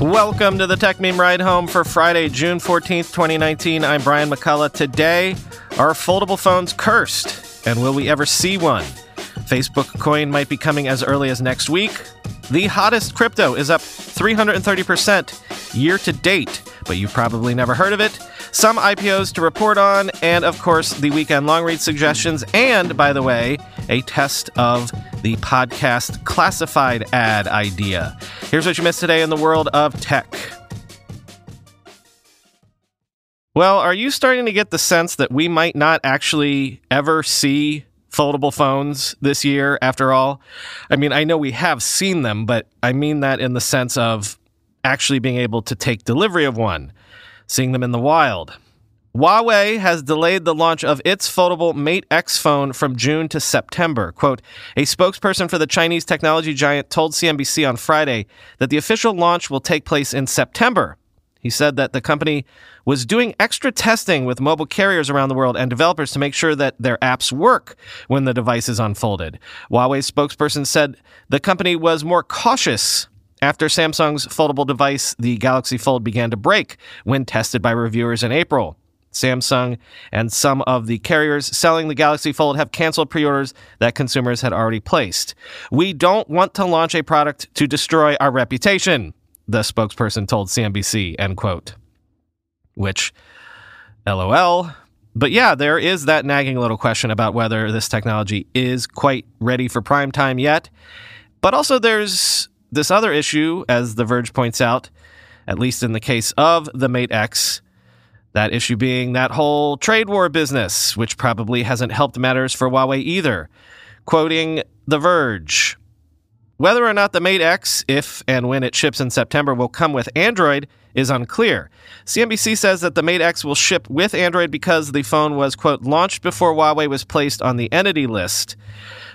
Welcome to the Techmeme Ride Home for Friday, June 14th, 2019. I'm Brian McCullough. Today, are foldable phones cursed? And will we ever see one? Facebook coin might be coming as early as next week. The hottest crypto is up 330% year to date, but you've probably never heard of it. Some IPOs to report on, and of course, the weekend long read suggestions, and by the way, a test of the podcast classified ad idea. Here's what you missed today in the world of tech. Well, are you starting to get the sense that we might not actually ever see foldable phones this year after all? I mean, I know we have seen them, but I mean that in the sense of actually being able to take delivery of one, seeing them in the wild. Huawei has delayed the launch of its foldable Mate X phone from June to September. Quote, a spokesperson for the Chinese technology giant told CNBC on Friday that the official launch will take place in September. He said that the company was doing extra testing with mobile carriers around the world and developers to make sure that their apps work when the device is unfolded. Huawei's spokesperson said the company was more cautious after Samsung's foldable device, the Galaxy Fold, began to break when tested by reviewers in April. Samsung and some of the carriers selling the Galaxy Fold have canceled pre orders that consumers had already placed. We don't want to launch a product to destroy our reputation, the spokesperson told CNBC, end quote. Which, lol. But yeah, there is that nagging little question about whether this technology is quite ready for prime time yet. But also, there's this other issue, as The Verge points out, at least in the case of the Mate X that issue being that whole trade war business, which probably hasn't helped matters for Huawei either. Quoting The Verge Whether or not the Mate X, if and when it ships in September, will come with Android is unclear. CNBC says that the Mate X will ship with Android because the phone was, quote, launched before Huawei was placed on the entity list.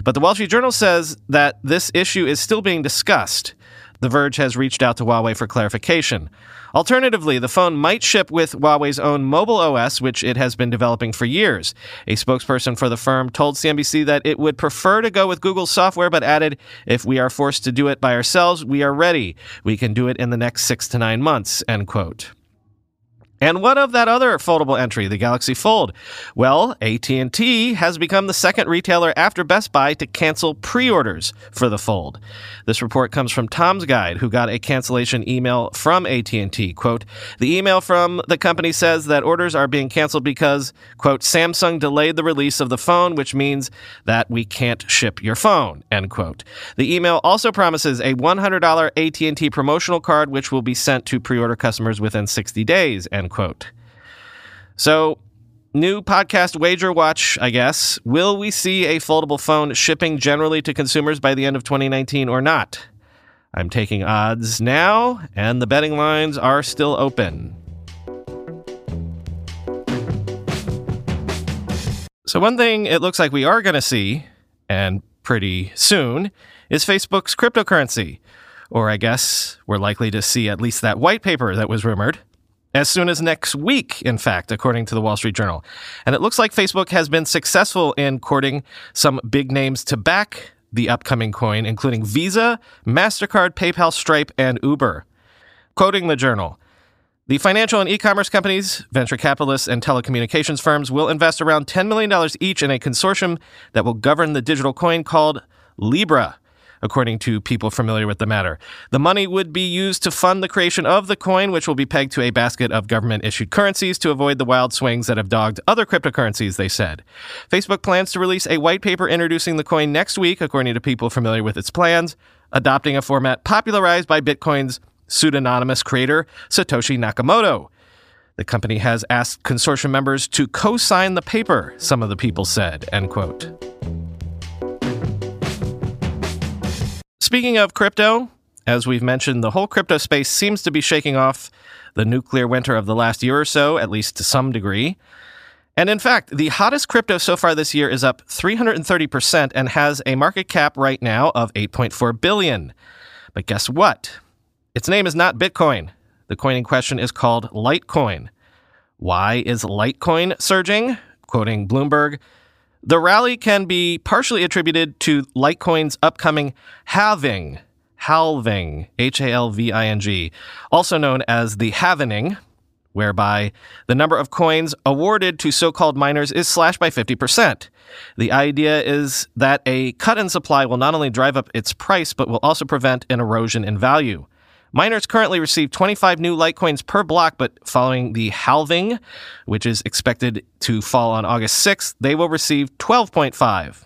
But the Wall Street Journal says that this issue is still being discussed. The Verge has reached out to Huawei for clarification. Alternatively, the phone might ship with Huawei's own mobile OS, which it has been developing for years. A spokesperson for the firm told CNBC that it would prefer to go with Google's software, but added, if we are forced to do it by ourselves, we are ready. We can do it in the next six to nine months, end quote. And what of that other foldable entry, the Galaxy Fold? Well, AT&T has become the second retailer after Best Buy to cancel pre-orders for the Fold. This report comes from Tom's Guide, who got a cancellation email from AT&T. Quote, the email from the company says that orders are being canceled because, quote, Samsung delayed the release of the phone, which means that we can't ship your phone, end quote. The email also promises a $100 AT&T promotional card, which will be sent to pre-order customers within 60 days, end quote. So, new podcast wager watch, I guess. Will we see a foldable phone shipping generally to consumers by the end of 2019 or not? I'm taking odds now, and the betting lines are still open. So, one thing it looks like we are going to see, and pretty soon, is Facebook's cryptocurrency. Or I guess we're likely to see at least that white paper that was rumored as soon as next week, in fact, according to the Wall Street Journal. And it looks like Facebook has been successful in courting some big names to back the upcoming coin, including Visa, MasterCard, PayPal, Stripe, and Uber. Quoting the journal, the financial and e commerce companies, venture capitalists, and telecommunications firms will invest around $10 million each in a consortium that will govern the digital coin called Libra according to people familiar with the matter. The money would be used to fund the creation of the coin, which will be pegged to a basket of government issued currencies to avoid the wild swings that have dogged other cryptocurrencies, they said. Facebook plans to release a white paper introducing the coin next week, according to people familiar with its plans, adopting a format popularized by Bitcoin's pseudonymous creator, Satoshi Nakamoto. The company has asked consortium members to co-sign the paper, some of the people said, end quote. Speaking of crypto, as we've mentioned, the whole crypto space seems to be shaking off the nuclear winter of the last year or so, at least to some degree. And in fact, the hottest crypto so far this year is up 330% and has a market cap right now of 8.4 billion. But guess what? Its name is not Bitcoin. The coin in question is called Litecoin. Why is Litecoin surging? Quoting Bloomberg, the rally can be partially attributed to Litecoin's upcoming halving, halving, H A L V I N G, also known as the halvening, whereby the number of coins awarded to so called miners is slashed by 50%. The idea is that a cut in supply will not only drive up its price, but will also prevent an erosion in value. Miners currently receive 25 new Litecoins per block, but following the halving, which is expected to fall on August 6th, they will receive 12.5.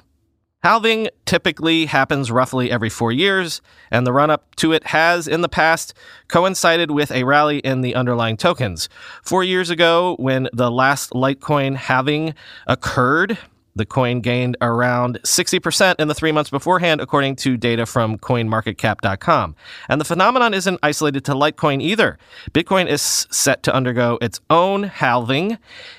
Halving typically happens roughly every four years, and the run up to it has, in the past, coincided with a rally in the underlying tokens. Four years ago, when the last Litecoin halving occurred, the coin gained around 60% in the three months beforehand, according to data from coinmarketcap.com. And the phenomenon isn't isolated to Litecoin either. Bitcoin is set to undergo its own halving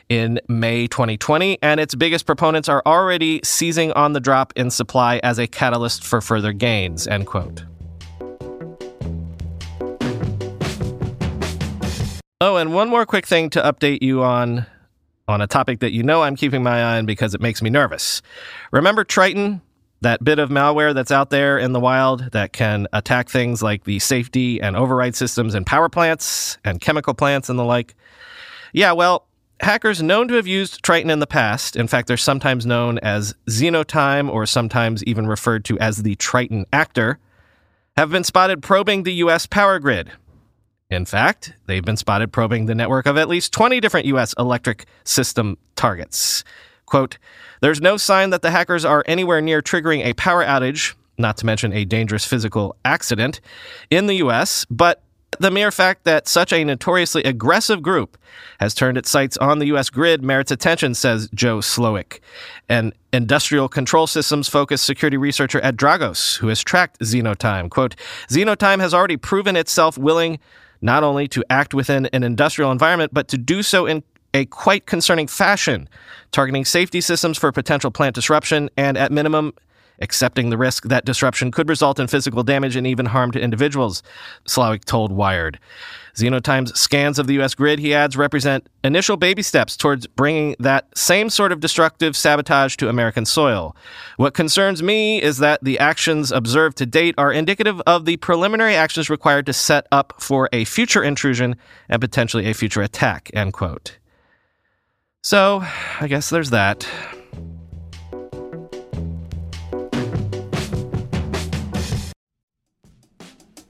in May 2020, and its biggest proponents are already seizing on the drop in supply as a catalyst for further gains, end quote. Oh, and one more quick thing to update you on on a topic that you know I'm keeping my eye on because it makes me nervous. Remember Triton, that bit of malware that's out there in the wild that can attack things like the safety and override systems in power plants and chemical plants and the like? Yeah, well, hackers known to have used Triton in the past, in fact, they're sometimes known as Xenotime or sometimes even referred to as the Triton actor, have been spotted probing the US power grid in fact, they've been spotted probing the network of at least 20 different U.S. electric system targets. Quote, there's no sign that the hackers are anywhere near triggering a power outage, not to mention a dangerous physical accident, in the U.S., but the mere fact that such a notoriously aggressive group has turned its sights on the U.S. grid merits attention, says Joe Slowik, an industrial control systems focused security researcher at Dragos, who has tracked Xenotime. Quote, Xenotime has already proven itself willing not only to act within an industrial environment, but to do so in a quite concerning fashion, targeting safety systems for potential plant disruption and, at minimum, accepting the risk that disruption could result in physical damage and even harm to individuals, Slowik told Wired. Xenotime's scans of the U.S. grid, he adds, represent initial baby steps towards bringing that same sort of destructive sabotage to American soil. What concerns me is that the actions observed to date are indicative of the preliminary actions required to set up for a future intrusion and potentially a future attack, end quote. So, I guess there's that.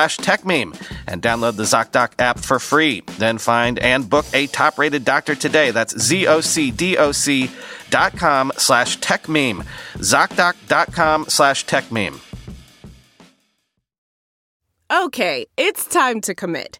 slash techmeme and download the ZocDoc app for free. Then find and book a top rated doctor today. That's Z-O-C-D-O-C dot com slash techmeme. ZocDoc.com slash techmeme. Okay, it's time to commit.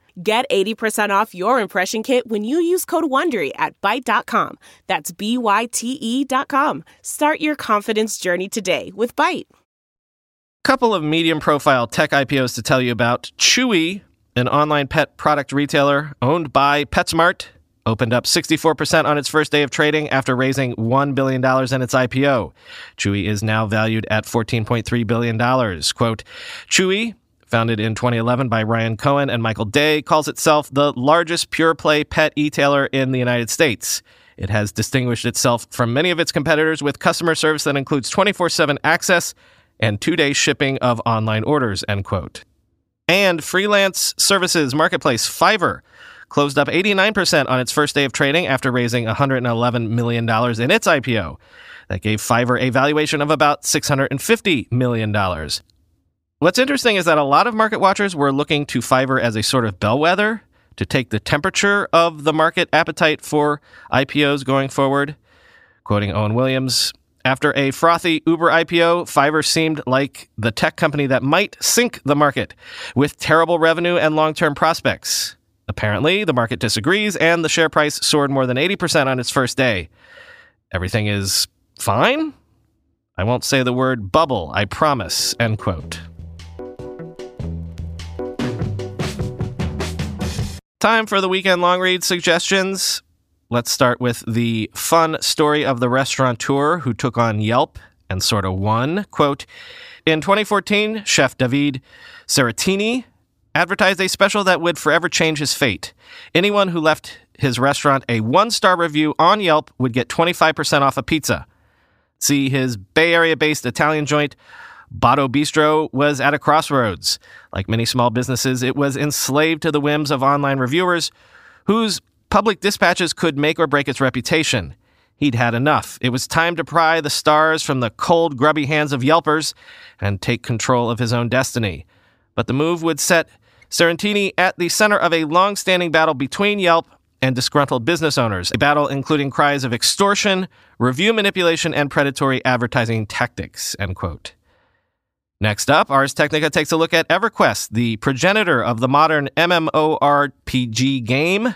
Get 80% off your impression kit when you use code WONDERY at Byte.com. That's B-Y-T-E dot com. Start your confidence journey today with Byte. Couple of medium profile tech IPOs to tell you about. Chewy, an online pet product retailer owned by PetSmart, opened up 64% on its first day of trading after raising $1 billion in its IPO. Chewy is now valued at $14.3 billion. Quote, Chewy, founded in 2011 by Ryan Cohen and Michael Day, calls itself the largest pure play pet e-tailer in the United States. It has distinguished itself from many of its competitors with customer service that includes 24 7 access and two day shipping of online orders, end quote. And freelance services marketplace Fiverr closed up 89% on its first day of trading after raising $111 million in its IPO. That gave Fiverr a valuation of about $650 million. What's interesting is that a lot of market watchers were looking to Fiverr as a sort of bellwether to take the temperature of the market appetite for IPOs going forward. Quoting Owen Williams, after a frothy Uber IPO, Fiverr seemed like the tech company that might sink the market with terrible revenue and long term prospects. Apparently, the market disagrees, and the share price soared more than 80% on its first day. Everything is fine? I won't say the word bubble, I promise. End quote. Time for the weekend long read suggestions. Let's start with the fun story of the restaurateur who took on Yelp and sort of won. Quote In 2014, Chef David Cerretini advertised a special that would forever change his fate. Anyone who left his restaurant a one star review on Yelp would get 25% off a pizza. See, his Bay Area based Italian joint, Botto Bistro, was at a crossroads. Like many small businesses, it was enslaved to the whims of online reviewers whose public dispatches could make or break its reputation. He'd had enough. It was time to pry the stars from the cold, grubby hands of Yelpers and take control of his own destiny. But the move would set Cerretini at the center of a long standing battle between Yelp and disgruntled business owners, a battle including cries of extortion, review manipulation, and predatory advertising tactics. End quote. Next up, Ars Technica takes a look at EverQuest, the progenitor of the modern MMORPG game,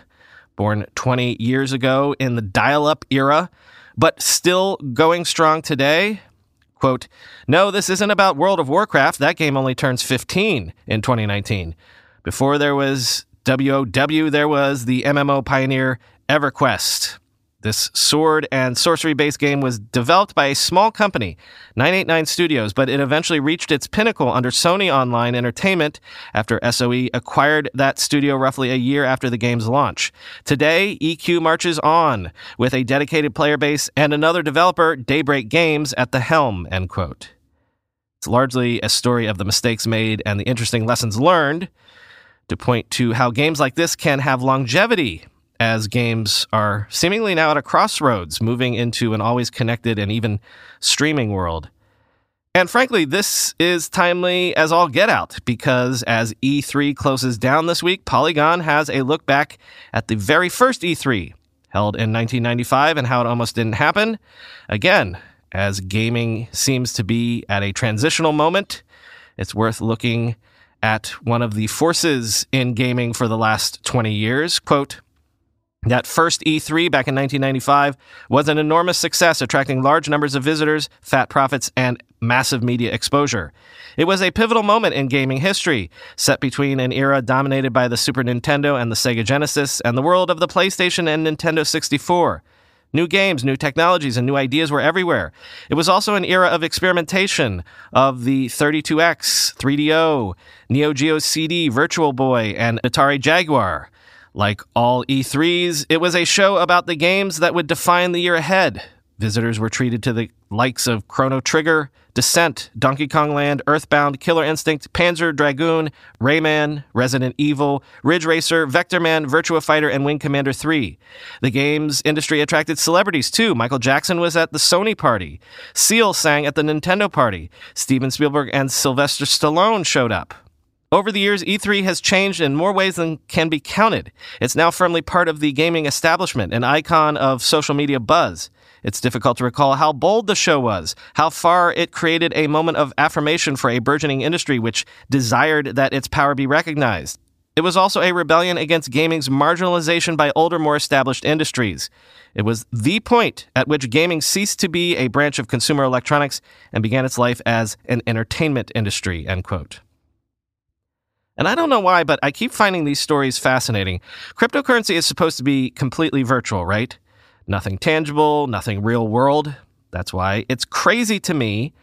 born 20 years ago in the dial up era, but still going strong today. Quote, No, this isn't about World of Warcraft. That game only turns 15 in 2019. Before there was WoW, there was the MMO pioneer EverQuest. This sword and sorcery based game was developed by a small company, 989 Studios, but it eventually reached its pinnacle under Sony Online Entertainment after SOE acquired that studio roughly a year after the game's launch. Today, EQ marches on with a dedicated player base and another developer, Daybreak Games, at the helm. End quote. It's largely a story of the mistakes made and the interesting lessons learned to point to how games like this can have longevity as games are seemingly now at a crossroads, moving into an always connected and even streaming world. And frankly, this is timely as all get out because as E3 closes down this week, Polygon has a look back at the very first E3 held in 1995 and how it almost didn't happen. Again, as gaming seems to be at a transitional moment, it's worth looking at one of the forces in gaming for the last 20 years. Quote, that first E3 back in 1995 was an enormous success, attracting large numbers of visitors, fat profits, and massive media exposure. It was a pivotal moment in gaming history, set between an era dominated by the Super Nintendo and the Sega Genesis and the world of the PlayStation and Nintendo 64. New games, new technologies, and new ideas were everywhere. It was also an era of experimentation of the 32X, 3DO, Neo Geo CD, Virtual Boy, and Atari Jaguar. Like all E3s, it was a show about the games that would define the year ahead. Visitors were treated to the likes of Chrono Trigger, Descent, Donkey Kong Land, Earthbound, Killer Instinct, Panzer Dragoon, Rayman, Resident Evil, Ridge Racer, Vectorman, Virtua Fighter, and Wing Commander 3. The games industry attracted celebrities too. Michael Jackson was at the Sony party. Seal sang at the Nintendo party. Steven Spielberg and Sylvester Stallone showed up. Over the years, E3 has changed in more ways than can be counted. It's now firmly part of the gaming establishment, an icon of social media buzz. It's difficult to recall how bold the show was, how far it created a moment of affirmation for a burgeoning industry which desired that its power be recognized. It was also a rebellion against gaming's marginalization by older, more established industries. It was the point at which gaming ceased to be a branch of consumer electronics and began its life as an entertainment industry, end quote. And I don't know why, but I keep finding these stories fascinating. Cryptocurrency is supposed to be completely virtual, right? Nothing tangible, nothing real world. That's why it's crazy to me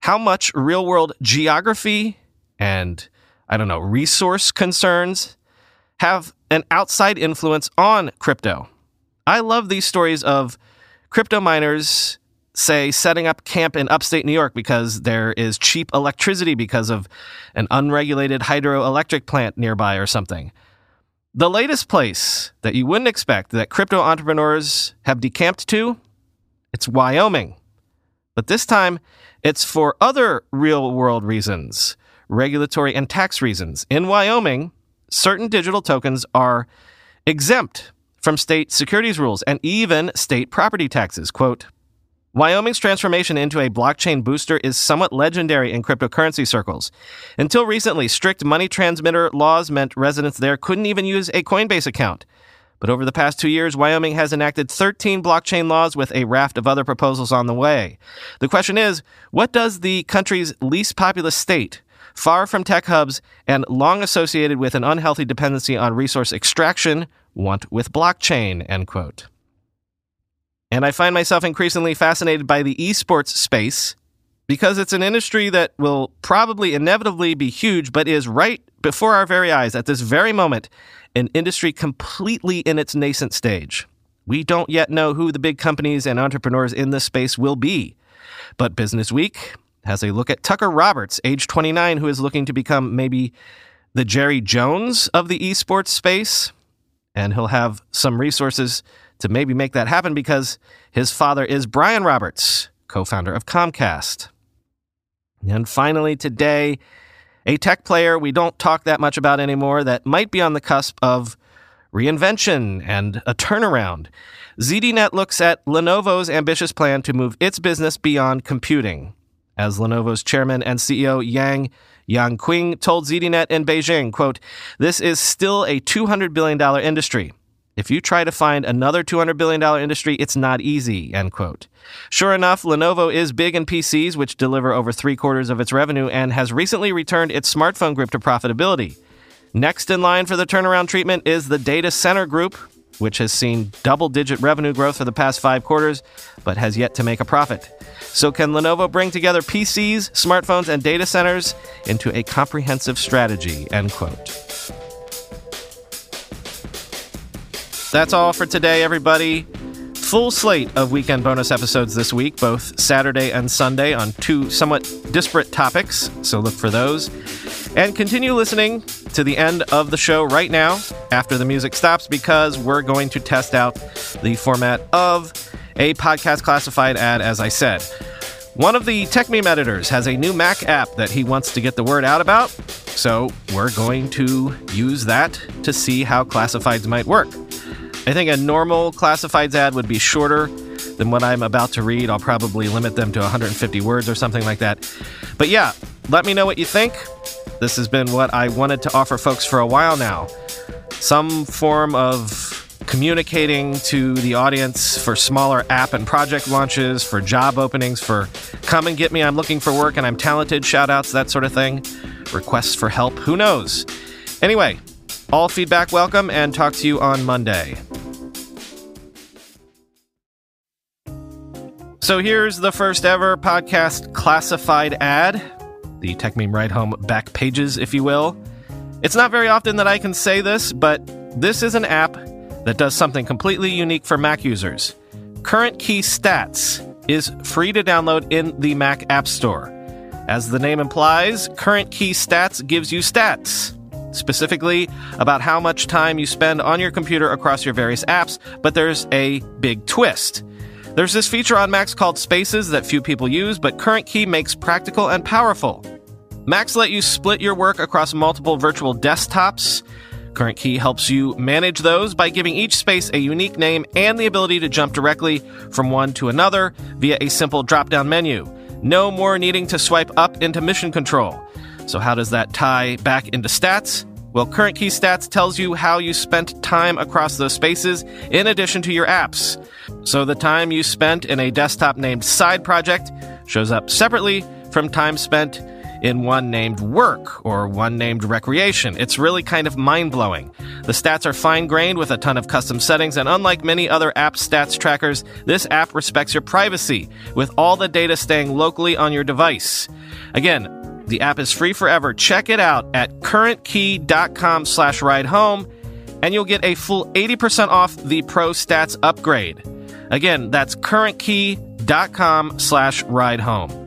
how much real world geography and, I don't know, resource concerns have an outside influence on crypto. I love these stories of crypto miners say, setting up camp in upstate New York because there is cheap electricity because of an unregulated hydroelectric plant nearby or something. The latest place that you wouldn't expect that crypto entrepreneurs have decamped to, it's Wyoming. But this time, it's for other real world reasons, regulatory and tax reasons. In Wyoming, certain digital tokens are exempt from state securities rules and even state property taxes. Quote, Wyoming's transformation into a blockchain booster is somewhat legendary in cryptocurrency circles. Until recently, strict money transmitter laws meant residents there couldn't even use a Coinbase account. But over the past two years, Wyoming has enacted 13 blockchain laws with a raft of other proposals on the way. The question is what does the country's least populous state, far from tech hubs and long associated with an unhealthy dependency on resource extraction, want with blockchain? End quote. And I find myself increasingly fascinated by the esports space because it's an industry that will probably inevitably be huge, but is right before our very eyes at this very moment, an industry completely in its nascent stage. We don't yet know who the big companies and entrepreneurs in this space will be. But Business Week has a look at Tucker Roberts, age 29, who is looking to become maybe the Jerry Jones of the esports space. And he'll have some resources to maybe make that happen because his father is Brian Roberts, co founder of Comcast. And finally, today, a tech player we don't talk that much about anymore that might be on the cusp of reinvention and a turnaround. ZDNet looks at Lenovo's ambitious plan to move its business beyond computing. As Lenovo's chairman and CEO Yang Yuanqing told ZDNet in Beijing, quote, "This is still a 200 billion dollar industry. If you try to find another $200 billion industry, it's not easy, end quote. Sure enough, Lenovo is big in PCs, which deliver over three quarters of its revenue, and has recently returned its smartphone group to profitability. Next in line for the turnaround treatment is the data center group, which has seen double digit revenue growth for the past five quarters, but has yet to make a profit. So, can Lenovo bring together PCs, smartphones, and data centers into a comprehensive strategy? End quote. That's all for today, everybody. Full slate of weekend bonus episodes this week, both Saturday and Sunday, on two somewhat disparate topics, so look for those. And continue listening to the end of the show right now after the music stops because we're going to test out the format of a podcast classified ad, as I said. One of the Techmeme editors has a new Mac app that he wants to get the word out about, so we're going to use that to see how classifieds might work. I think a normal classifieds ad would be shorter than what I'm about to read. I'll probably limit them to 150 words or something like that. But yeah, let me know what you think. This has been what I wanted to offer folks for a while now. Some form of communicating to the audience for smaller app and project launches, for job openings, for come and get me, I'm looking for work and I'm talented, shout outs, that sort of thing. Requests for help, who knows? Anyway, all feedback welcome and talk to you on Monday. So here's the first ever podcast classified ad, the Techmeme Ride Home back pages, if you will. It's not very often that I can say this, but this is an app that does something completely unique for Mac users. Current Key Stats is free to download in the Mac App Store. As the name implies, Current Key Stats gives you stats specifically about how much time you spend on your computer across your various apps, but there's a big twist. There's this feature on Macs called Spaces that few people use, but Current Key makes practical and powerful. Macs let you split your work across multiple virtual desktops. Current Key helps you manage those by giving each space a unique name and the ability to jump directly from one to another via a simple drop down menu. No more needing to swipe up into mission control. So, how does that tie back into stats? Well, Current Key Stats tells you how you spent time across those spaces in addition to your apps. So, the time you spent in a desktop named Side Project shows up separately from time spent in one named work or one named recreation. It's really kind of mind blowing. The stats are fine grained with a ton of custom settings, and unlike many other app stats trackers, this app respects your privacy, with all the data staying locally on your device. Again, the app is free forever. Check it out at currentkey.com slash ride home, and you'll get a full 80% off the Pro Stats upgrade. Again, that's currentkey.com slash ride home.